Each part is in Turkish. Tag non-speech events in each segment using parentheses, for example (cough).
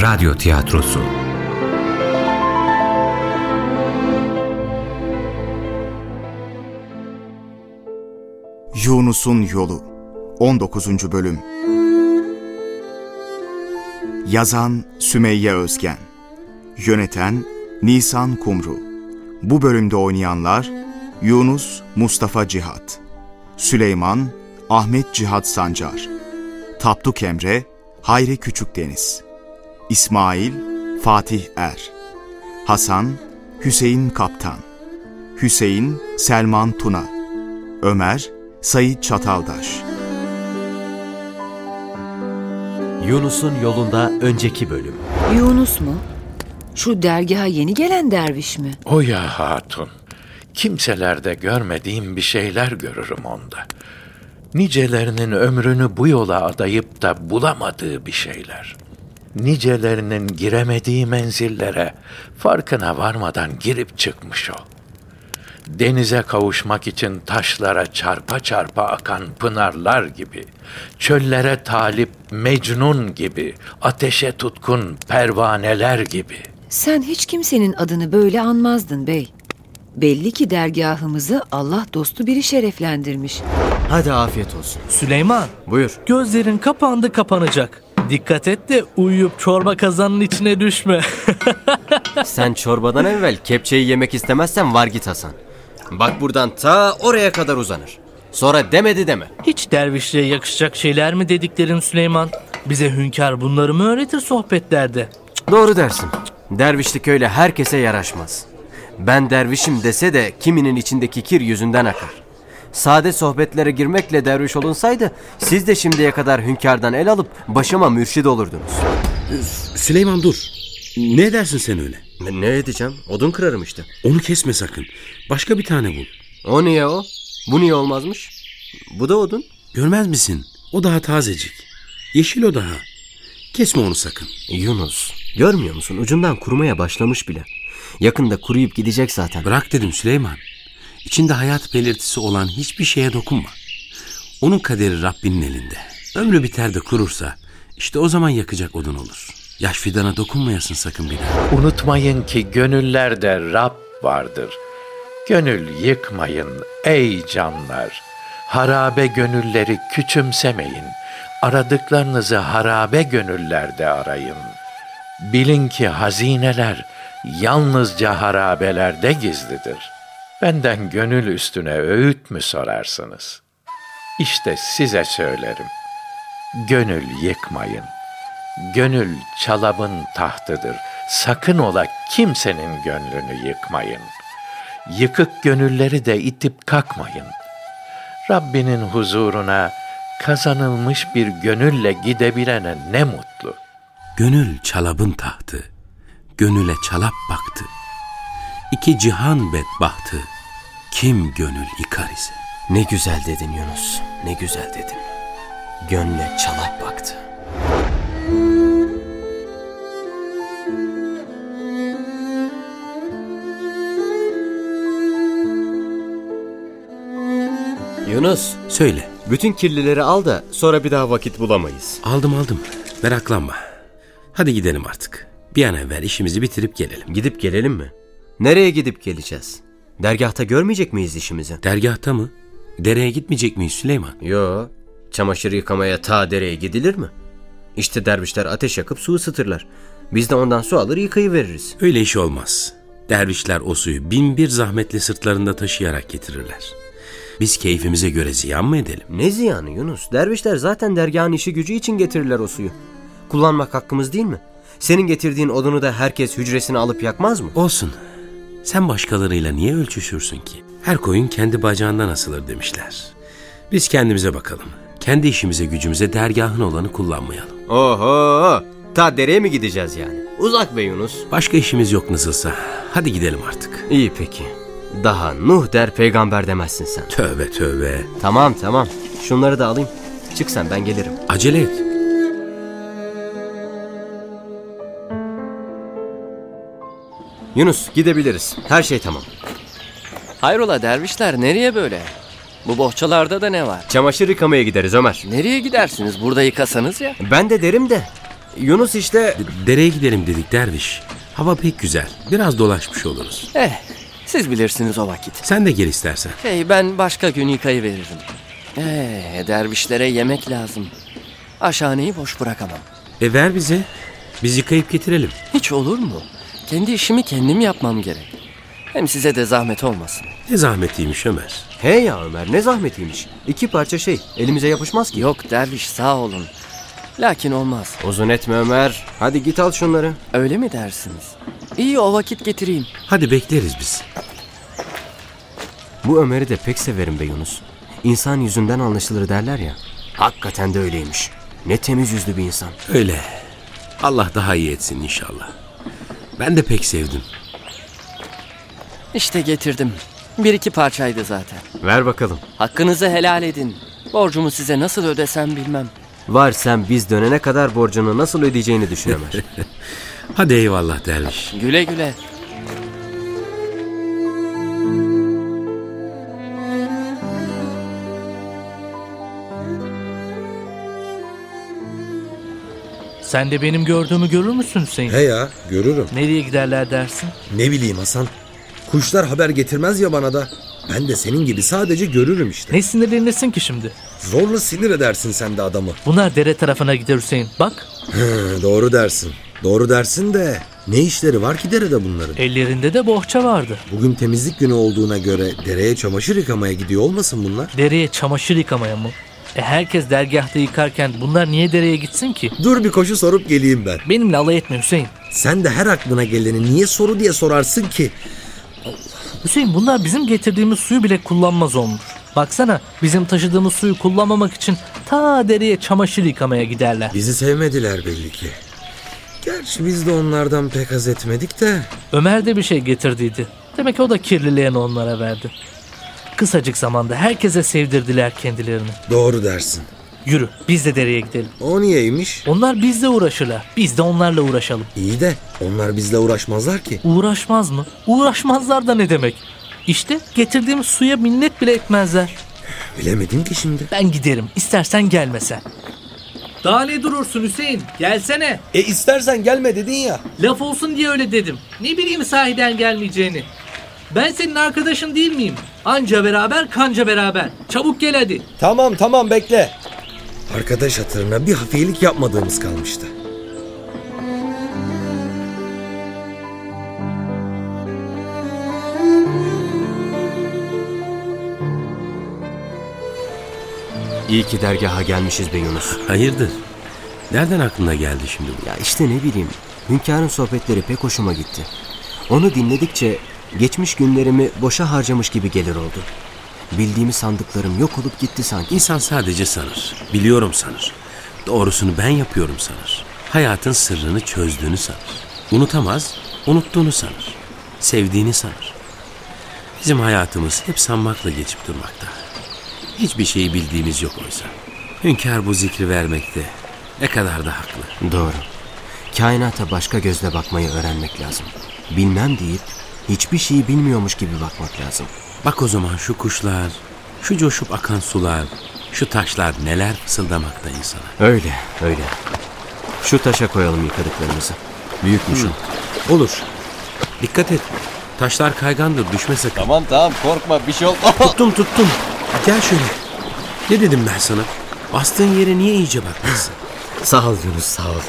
Radyo Tiyatrosu. Yunus'un Yolu 19. Bölüm. Yazan Sümeyye Özgen. Yöneten Nisan Kumru. Bu bölümde oynayanlar Yunus Mustafa Cihat Süleyman Ahmet Cihat Sancar Tapduk Emre Hayri Küçükdeniz İsmail Fatih Er Hasan Hüseyin Kaptan Hüseyin Selman Tuna Ömer Sayit Çataldaş Yunus'un yolunda önceki bölüm. Yunus mu? Şu dergaha yeni gelen derviş mi? O ya hatun, kimselerde görmediğim bir şeyler görürüm onda. Nicelerinin ömrünü bu yola adayıp da bulamadığı bir şeyler. Nicelerinin giremediği menzillere farkına varmadan girip çıkmış o. Denize kavuşmak için taşlara çarpa çarpa akan pınarlar gibi, çöllere talip mecnun gibi, ateşe tutkun pervaneler gibi. Sen hiç kimsenin adını böyle anmazdın bey. Belli ki dergahımızı Allah dostu biri şereflendirmiş. Hadi afiyet olsun. Süleyman, Buyur. gözlerin kapandı kapanacak. Dikkat et de uyuyup çorba kazanın içine düşme. (laughs) Sen çorbadan evvel kepçeyi yemek istemezsen var git Hasan. Bak buradan ta oraya kadar uzanır. Sonra demedi deme. Hiç dervişliğe yakışacak şeyler mi dediklerin Süleyman? Bize hünkâr bunları mı öğretir sohbetlerde? Doğru dersin. Dervişlik öyle herkese yaraşmaz. Ben dervişim dese de kiminin içindeki kir yüzünden akar. Sade sohbetlere girmekle derviş olunsaydı siz de şimdiye kadar hünkârdan el alıp başıma mürşid olurdunuz. Süleyman dur. Ne dersin sen öyle? Ne edeceğim? Odun kırarım işte. Onu kesme sakın. Başka bir tane bul. O niye o? Bu niye olmazmış? Bu da odun. Görmez misin? O daha tazecik. Yeşil o daha. Kesme onu sakın. Yunus, görmüyor musun? Ucundan kurumaya başlamış bile. Yakında kuruyup gidecek zaten. Bırak dedim Süleyman. İçinde hayat belirtisi olan hiçbir şeye dokunma. Onun kaderi Rabbinin elinde. Ömrü biter de kurursa işte o zaman yakacak odun olur. Yaş fidana dokunmayasın sakın bir daha. Unutmayın ki gönüllerde Rab vardır. Gönül yıkmayın ey canlar. Harabe gönülleri küçümsemeyin. Aradıklarınızı harabe gönüllerde arayın. Bilin ki hazineler yalnızca harabelerde gizlidir. Benden gönül üstüne öğüt mü sorarsınız? İşte size söylerim. Gönül yıkmayın. Gönül çalabın tahtıdır. Sakın ola kimsenin gönlünü yıkmayın. Yıkık gönülleri de itip kakmayın. Rabbinin huzuruna kazanılmış bir gönülle gidebilene ne mutlu. Gönül çalabın tahtı. Gönüle çalap baktı. İki cihan bedbahtı. Kim gönül yıkar ise. Ne güzel dedin Yunus. Ne güzel dedin. Gönle çalap baktı. Yunus, Söyle. bütün kirlileri al da sonra bir daha vakit bulamayız. Aldım aldım. Meraklanma. Hadi gidelim artık. Bir an evvel işimizi bitirip gelelim. Gidip gelelim mi? Nereye gidip geleceğiz? Dergahta görmeyecek miyiz işimizi? Dergahta mı? Dereye gitmeyecek miyiz Süleyman? Yo, çamaşır yıkamaya ta dereye gidilir mi? İşte dervişler ateş yakıp su ısıtırlar. Biz de ondan su alır yıkayıveririz. Öyle iş olmaz. Dervişler o suyu bin bir zahmetle sırtlarında taşıyarak getirirler. Biz keyfimize göre ziyan mı edelim? Ne ziyanı Yunus? Dervişler zaten dergahın işi gücü için getirirler o suyu. Kullanmak hakkımız değil mi? Senin getirdiğin odunu da herkes hücresine alıp yakmaz mı? Olsun. Sen başkalarıyla niye ölçüşürsün ki? Her koyun kendi bacağından asılır demişler. Biz kendimize bakalım. Kendi işimize gücümüze dergahın olanı kullanmayalım. Oho! Ta dereye mi gideceğiz yani? Uzak be Yunus. Başka işimiz yok nasılsa. Hadi gidelim artık. İyi peki. Daha Nuh der peygamber demezsin sen. Tövbe tövbe. Tamam tamam. Şunları da alayım. Çık sen ben gelirim. Acele et. Yunus gidebiliriz. Her şey tamam. Hayrola dervişler nereye böyle? Bu bohçalarda da ne var? Çamaşır yıkamaya gideriz Ömer. Nereye gidersiniz? Burada yıkasanız ya. Ben de derim de Yunus işte Dereye gidelim dedik derviş. Hava pek güzel. Biraz dolaşmış oluruz. Eh, siz bilirsiniz o vakit. Sen de gel istersen. Hey ben başka gün yıkayıveririm. Eh, dervişlere yemek lazım. Aşhaneyi boş bırakamam. E ver bize. Biz yıkayıp getirelim. Hiç olur mu? Kendi işimi kendim yapmam gerek. Hem size de zahmet olmasın. Ne zahmetiymiş Ömer. Hey ya Ömer ne zahmetiymiş. İki parça şey elimize yapışmaz ki. Yok derviş sağ olun. Lakin olmaz. Uzun etme Ömer. Hadi git al şunları. Öyle mi dersiniz? İyi o vakit getireyim. Hadi bekleriz biz. Bu Ömer'i de pek severim be Yunus. İnsan yüzünden anlaşılır derler ya. Hakikaten de öyleymiş. Ne temiz yüzlü bir insan. Öyle. Allah daha iyi etsin inşallah. Ben de pek sevdim. İşte getirdim. Bir iki parçaydı zaten. Ver bakalım. Hakkınızı helal edin. Borcumu size nasıl ödesem bilmem. Var sen biz dönene kadar borcunu nasıl ödeyeceğini düşün Ömer. (laughs) Hadi eyvallah derviş. Güle güle. Sen de benim gördüğümü görür müsün Hüseyin? He ya görürüm. Nereye giderler dersin? Ne bileyim Hasan. Kuşlar haber getirmez ya bana da. Ben de senin gibi sadece görürüm işte. Ne sinirlenirsin ki şimdi? Zorla sinir edersin sen de adamı. Bunlar dere tarafına gider Hüseyin. Bak Hı, doğru dersin. Doğru dersin de ne işleri var ki derede bunların? ellerinde de bohça vardı. Bugün temizlik günü olduğuna göre dereye çamaşır yıkamaya gidiyor olmasın bunlar? Dereye çamaşır yıkamaya mı? E herkes dergahta yıkarken bunlar niye dereye gitsin ki? Dur bir koşu sorup geleyim ben. Benimle alay etme Hüseyin. Sen de her aklına geleni niye soru diye sorarsın ki? Hüseyin bunlar bizim getirdiğimiz suyu bile kullanmaz olmuş. Baksana bizim taşıdığımız suyu kullanmamak için ta dereye çamaşır yıkamaya giderler. Bizi sevmediler belli ki. Gerçi biz de onlardan pek haz etmedik de. Ömer de bir şey getirdiydi. Demek o da kirlilerini onlara verdi. Kısacık zamanda herkese sevdirdiler kendilerini. Doğru dersin. Yürü biz de dereye gidelim. O niyeymiş? Onlar bizle uğraşırlar. Biz de onlarla uğraşalım. İyi de onlar bizle uğraşmazlar ki. Uğraşmaz mı? Uğraşmazlar da ne demek? İşte getirdiğimiz suya minnet bile etmezler. Bilemedim ki şimdi. Ben giderim. İstersen gelme sen. Daha ne durursun Hüseyin? Gelsene. E istersen gelme dedin ya. Laf olsun diye öyle dedim. Ne bileyim sahiden gelmeyeceğini. Ben senin arkadaşın değil miyim? Anca beraber kanca beraber. Çabuk gel hadi. Tamam tamam bekle. Arkadaş hatırına bir hafiyelik yapmadığımız kalmıştı. İyi ki dergaha gelmişiz be Yunus. Hayırdır? Nereden aklına geldi şimdi bu? Ya işte ne bileyim. Hünkârın sohbetleri pek hoşuma gitti. Onu dinledikçe geçmiş günlerimi boşa harcamış gibi gelir oldu. Bildiğimi sandıklarım yok olup gitti sanki. İnsan sadece sanır. Biliyorum sanır. Doğrusunu ben yapıyorum sanır. Hayatın sırrını çözdüğünü sanır. Unutamaz, unuttuğunu sanır. Sevdiğini sanır. Bizim hayatımız hep sanmakla geçip durmakta. Hiçbir şeyi bildiğimiz yok oysa. Hünkâr bu zikri vermekte ne kadar da haklı. Doğru. Kainata başka gözle bakmayı öğrenmek lazım. Bilmem deyip hiçbir şeyi bilmiyormuş gibi bakmak lazım. Bak o zaman şu kuşlar, şu coşup akan sular, şu taşlar neler fısıldamakta insana. Öyle, öyle. Şu taşa koyalım yıkadıklarımızı. Büyükmüş o. Olur. Dikkat et. Taşlar kaygandır düşme sakın. Tamam tamam korkma bir şey olmaz. Tuttum tuttum. Gel şöyle. Ne dedim ben sana? Bastığın yere niye iyice bakmazsın? Sağ ol Yunus sağ ol.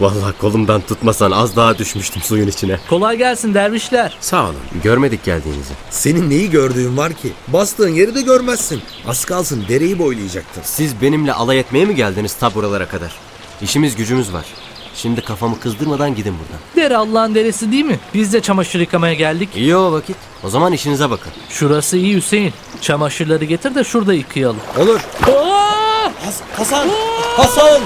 Vallahi kolumdan tutmasan az daha düşmüştüm suyun içine. Kolay gelsin dervişler. Sağ olun. Görmedik geldiğinizi. Senin neyi gördüğün var ki? Bastığın yeri de görmezsin. Az kalsın dereyi boylayacaktın. Siz benimle alay etmeye mi geldiniz ta buralara kadar? İşimiz gücümüz var. Şimdi kafamı kızdırmadan gidin buradan. Dere Allah'ın deresi değil mi? Biz de çamaşır yıkamaya geldik. İyi o vakit. O zaman işinize bakın. Şurası iyi Hüseyin. Çamaşırları getir de şurada yıkayalım. Olur. Aa! Hasan! Hasan!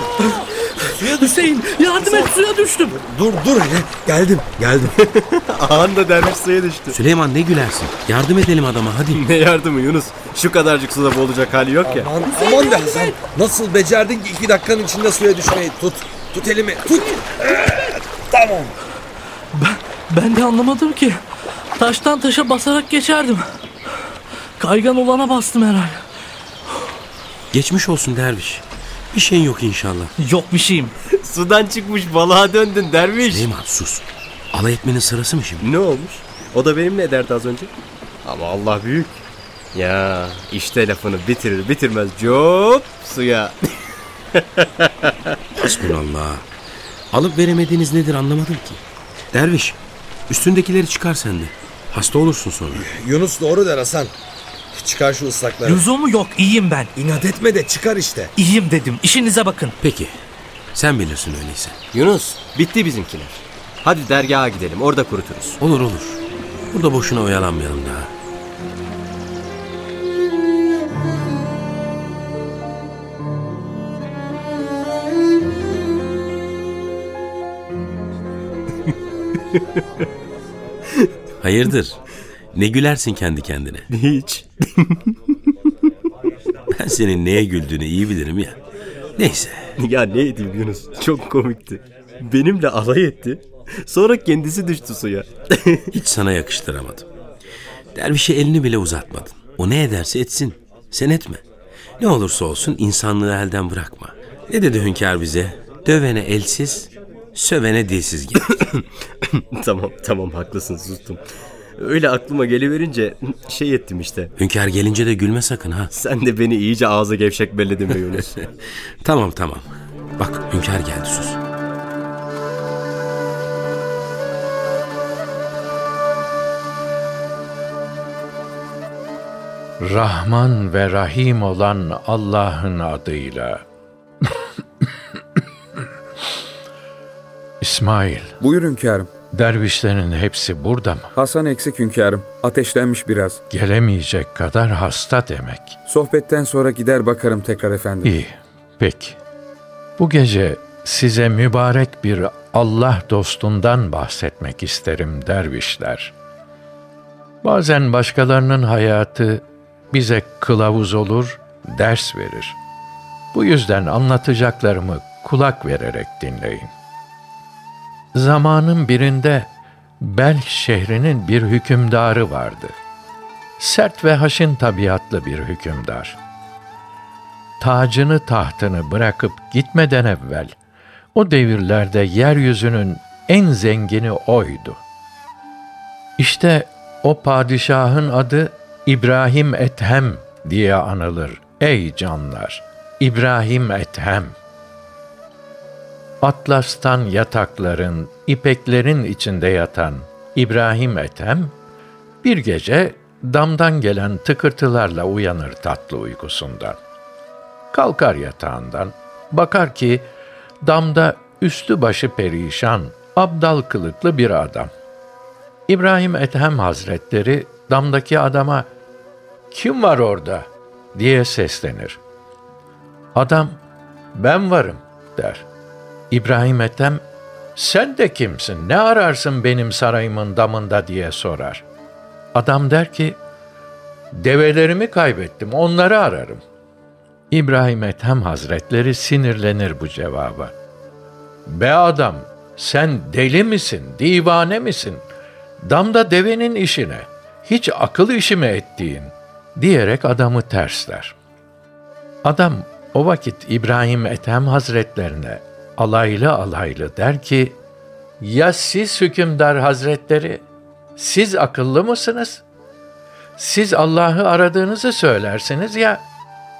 Hüseyin yardım et suya düştüm. Dur dur hele. Geldim geldim. (laughs) Anında derviş suya düştü. Süleyman ne gülersin? Yardım edelim adama hadi. Ne yardımı Yunus? Şu kadarcık suda boğulacak hali yok ya. aman aman be Hasan. Nasıl becerdin ki iki dakikanın içinde suya düşmeyi? Tut. Tut elimi. Tut. (laughs) Tamam. Ben de anlamadım ki. Taştan taşa basarak geçerdim. Kaygan olana bastım herhalde. Geçmiş olsun derviş. Bir şeyin yok inşallah. (laughs) Yok bir şeyim. (laughs) Sudan çıkmış balığa döndün derviş. Süleyman sus. Alay etmenin sırası mı şimdi? Ne olmuş? O da benimle ederdi az önce. Ama Allah büyük. Ya işte lafını bitirir bitirmez cop suya. (laughs) Hasbunallah. Alıp veremediğiniz nedir anlamadım ki. Derviş üstündekileri çıkar sen de. Hasta olursun sonra. Yunus doğru der Hasan. Çıkar şu ıslakları. Lüzumu yok iyiyim ben. İnat etme de çıkar işte. İyiyim dedim. İşinize bakın. Peki. Sen bilirsin öyleyse. Yunus bitti bizimkiler. Hadi dergaha gidelim orada kuruturuz. Olur olur. Burada boşuna oyalanmayalım daha. (laughs) Hayırdır? Ne gülersin kendi kendine? (laughs) Hiç. Ben senin neye güldüğünü iyi bilirim ya. Neyse. ya ne edeyim Yunus çok komikti. Benimle alay etti. Sonra kendisi düştü suya. (laughs) Hiç sana yakıştıramadım. Dervişe elini bile uzatmadın. O ne ederse etsin. Sen etme. Ne olursa olsun insanlığı elden bırakma. Ne dedi hünkâr bize? Dövene elsiz, sövene dilsiz gel. (coughs) tamam tamam haklısın sustum. Öyle aklıma geliverince (laughs) şey ettim işte. hünkâr gelince de gülme sakın ha. Sen de beni iyice ağzı gevşek belledin be Yunus. (laughs) Tamam tamam. Bak hünkâr geldi sus. Rahman ve Rahim olan Allah'ın adıyla. (coughs) İsmail, Buyur hünkârım. Dervişlerin hepsi burada mı? Hasan eksik hünkârım. Ateşlenmiş biraz. Gelemeyecek kadar hasta demek. Sohbetten sonra gider bakarım tekrar efendim. İyi, peki. Bu gece size mübarek bir Allah dostundan bahsetmek isterim dervişler. Bazen başkalarının hayatı bize kılavuz olur, ders verir. Bu yüzden anlatacaklarımı kulak vererek dinleyin. Zamanın birinde Belh şehrinin bir hükümdarı vardı. Sert ve haşin tabiatlı bir hükümdar tacını tahtını bırakıp gitmeden evvel o devirlerde yeryüzünün en zengini oydu. İşte o padişahın adı İbrahim Ethem diye anılır. Ey canlar! İbrahim Ethem. Atlastan yatakların, ipeklerin içinde yatan İbrahim Ethem, bir gece damdan gelen tıkırtılarla uyanır tatlı uykusundan. Kalkar yatağından, bakar ki damda üstü başı perişan, abdal kılıklı bir adam. İbrahim Ethem Hazretleri damdaki adama "Kim var orada?" diye seslenir. Adam "Ben varım." der. İbrahim Ethem "Sen de kimsin? Ne ararsın benim sarayımın damında?" diye sorar. Adam der ki "Develerimi kaybettim, onları ararım." İbrahim Ethem Hazretleri sinirlenir bu cevaba. Be adam, sen deli misin, divane misin? Damda devenin işine, hiç akıl işi mi ettiğin? Diyerek adamı tersler. Adam o vakit İbrahim Ethem Hazretlerine alaylı alaylı der ki, ya siz hükümdar hazretleri, siz akıllı mısınız? Siz Allah'ı aradığınızı söylersiniz ya,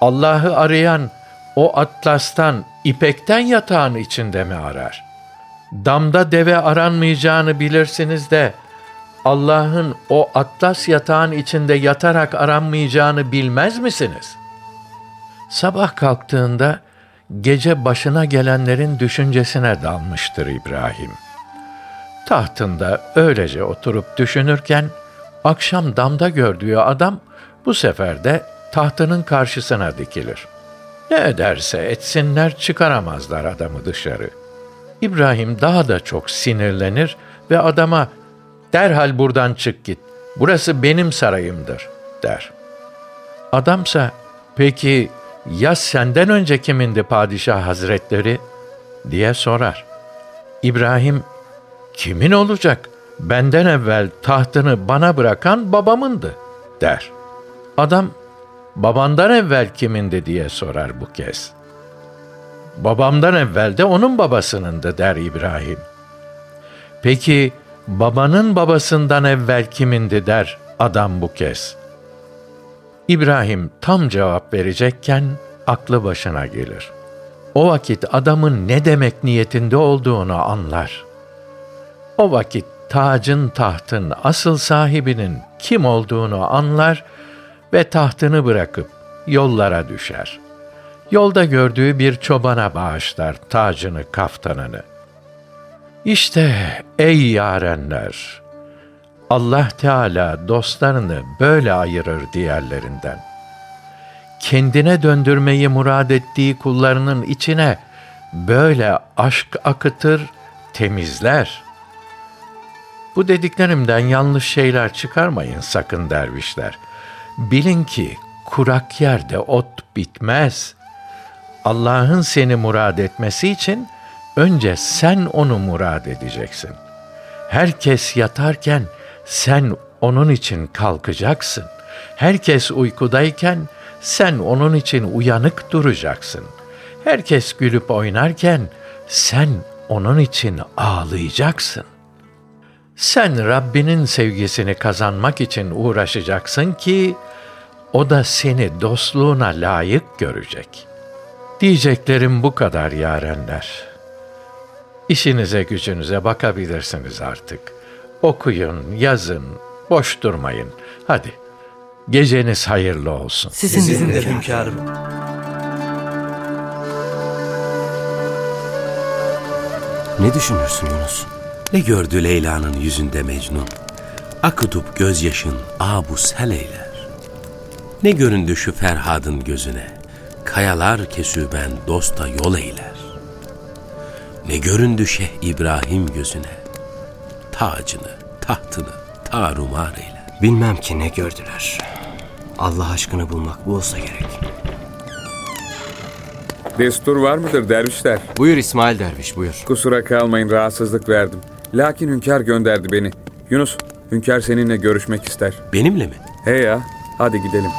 Allah'ı arayan o atlastan, ipekten yatağın içinde mi arar? Damda deve aranmayacağını bilirsiniz de Allah'ın o atlas yatağın içinde yatarak aranmayacağını bilmez misiniz? Sabah kalktığında gece başına gelenlerin düşüncesine dalmıştır İbrahim. Tahtında öylece oturup düşünürken akşam damda gördüğü adam bu sefer de tahtının karşısına dikilir. Ne ederse etsinler çıkaramazlar adamı dışarı. İbrahim daha da çok sinirlenir ve adama derhal buradan çık git. Burası benim sarayımdır der. Adamsa peki ya senden önce kimindi padişah hazretleri diye sorar. İbrahim kimin olacak? Benden evvel tahtını bana bırakan babamındı der. Adam babandan evvel kimindi diye sorar bu kez. Babamdan evvel de onun babasınındı der İbrahim. Peki babanın babasından evvel kimindi der adam bu kez. İbrahim tam cevap verecekken aklı başına gelir. O vakit adamın ne demek niyetinde olduğunu anlar. O vakit tacın tahtın asıl sahibinin kim olduğunu anlar ve tahtını bırakıp yollara düşer. Yolda gördüğü bir çobana bağışlar tacını, kaftanını. İşte ey yarenler, Allah Teala dostlarını böyle ayırır diğerlerinden. Kendine döndürmeyi murad ettiği kullarının içine böyle aşk akıtır, temizler. Bu dediklerimden yanlış şeyler çıkarmayın sakın dervişler. Bilin ki kurak yerde ot bitmez. Allah'ın seni murad etmesi için önce sen onu murad edeceksin. Herkes yatarken sen onun için kalkacaksın. Herkes uykudayken sen onun için uyanık duracaksın. Herkes gülüp oynarken sen onun için ağlayacaksın. Sen Rabbinin sevgisini kazanmak için uğraşacaksın ki o da seni dostluğuna layık görecek. Diyeceklerim bu kadar yarenler. İşinize gücünüze bakabilirsiniz artık. Okuyun, yazın, boş durmayın. Hadi, geceniz hayırlı olsun. Sizin, Sizin de hünkârım. Ne düşünürsün Yunus? Ne gördü Leyla'nın yüzünde Mecnun? Akıtıp gözyaşın abu sel eyler. Ne göründü şu Ferhad'ın gözüne? Kayalar kesüben dosta yol eyler. Ne göründü Şeyh İbrahim gözüne? Tacını, tahtını tarumar eyler. Bilmem ki ne gördüler. Allah aşkını bulmak bu olsa gerek. Destur var mıdır dervişler? Buyur İsmail Derviş buyur. Kusura kalmayın rahatsızlık verdim. Lakin hünkâr gönderdi beni. Yunus, hünkâr seninle görüşmek ister. Benimle mi? He ya, hadi gidelim.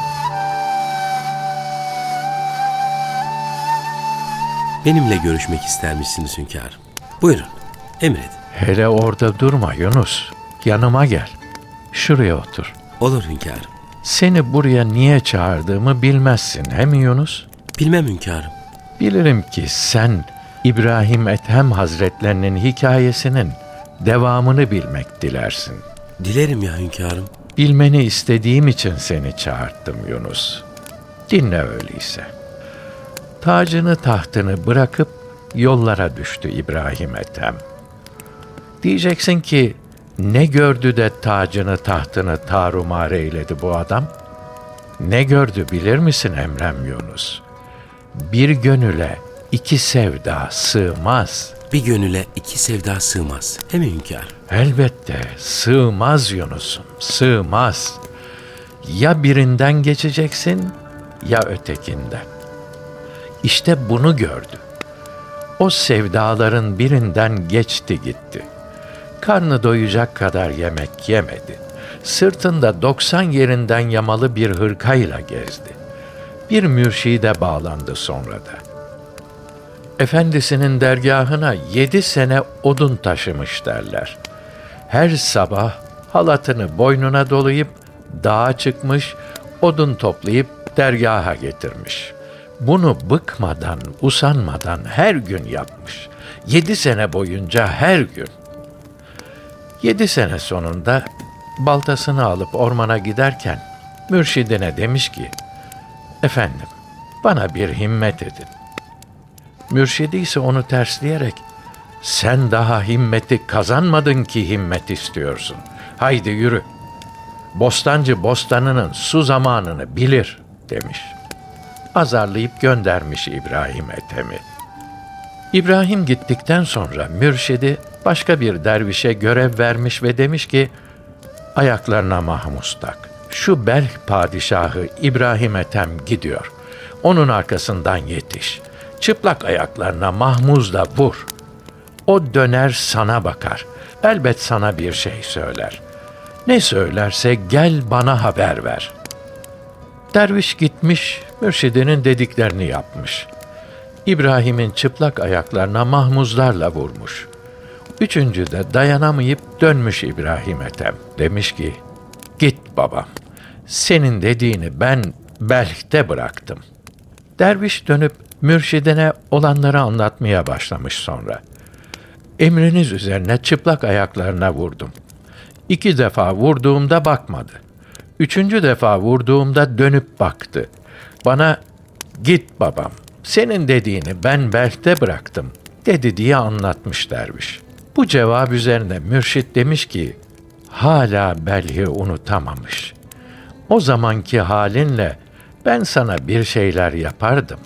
Benimle görüşmek ister misiniz hünkârım? Buyurun, emredin. Hele orada durma Yunus. Yanıma gel. Şuraya otur. Olur hünkârım. Seni buraya niye çağırdığımı bilmezsin he mi Yunus? Bilmem hünkârım. Bilirim ki sen İbrahim Ethem Hazretlerinin hikayesinin devamını bilmek dilersin. Dilerim ya hünkârım. Bilmeni istediğim için seni çağırttım Yunus. Dinle öyleyse. Tacını tahtını bırakıp yollara düştü İbrahim Ethem. Diyeceksin ki ne gördü de tacını tahtını tarumar eyledi bu adam? Ne gördü bilir misin Emrem Yunus? Bir gönüle iki sevda sığmaz. Bir gönüle iki sevda sığmaz. He mi hünkârım? Elbette sığmaz Yunus'um, sığmaz. Ya birinden geçeceksin ya ötekinden. İşte bunu gördü. O sevdaların birinden geçti gitti. Karnı doyacak kadar yemek yemedi. Sırtında doksan yerinden yamalı bir hırkayla gezdi. Bir mürşide bağlandı sonra da. Efendisinin dergahına yedi sene odun taşımış derler. Her sabah halatını boynuna dolayıp dağa çıkmış, odun toplayıp dergaha getirmiş. Bunu bıkmadan, usanmadan her gün yapmış. Yedi sene boyunca her gün. Yedi sene sonunda baltasını alıp ormana giderken mürşidine demiş ki, Efendim, bana bir himmet edin. Mürşidi ise onu tersleyerek, sen daha himmeti kazanmadın ki himmet istiyorsun. Haydi yürü. Bostancı bostanının su zamanını bilir demiş. Azarlayıp göndermiş İbrahim Ethem'i. İbrahim gittikten sonra mürşidi başka bir dervişe görev vermiş ve demiş ki, ayaklarına mahmus tak. Şu Belh padişahı İbrahim Ethem gidiyor. Onun arkasından yetiş. Çıplak ayaklarına mahmuzla vur. O döner sana bakar. Elbet sana bir şey söyler. Ne söylerse gel bana haber ver. Derviş gitmiş, mürşidinin dediklerini yapmış. İbrahim'in çıplak ayaklarına mahmuzlarla vurmuş. Üçüncü de dayanamayıp dönmüş İbrahim Ethem. Demiş ki, git babam, senin dediğini ben Belh'te bıraktım. Derviş dönüp mürşidine olanları anlatmaya başlamış sonra. Emriniz üzerine çıplak ayaklarına vurdum. İki defa vurduğumda bakmadı. Üçüncü defa vurduğumda dönüp baktı. Bana git babam, senin dediğini ben Belh'te bıraktım dedi diye anlatmış derviş. Bu cevap üzerine mürşit demiş ki, hala Belh'i unutamamış. O zamanki halinle ben sana bir şeyler yapardım.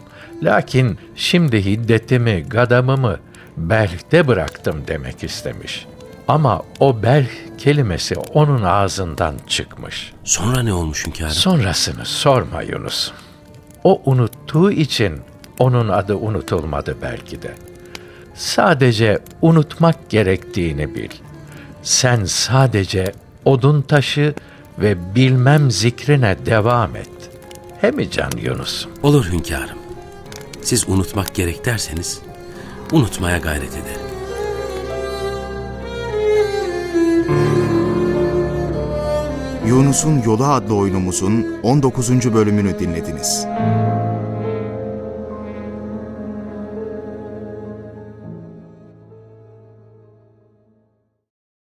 Lakin şimdi hiddetimi, gadamımı Belh'te bıraktım demek istemiş. Ama o Belh kelimesi onun ağzından çıkmış. Sonra ne olmuş hünkârım? Sonrasını sorma Yunus. O unuttuğu için onun adı unutulmadı belki de. Sadece unutmak gerektiğini bil. Sen sadece odun taşı ve bilmem zikrine devam et. He mi can Yunus? Olur hünkârım. Siz unutmak gerek derseniz unutmaya gayret ederim. Yunus'un Yolu adlı oyunumuzun 19. bölümünü dinlediniz.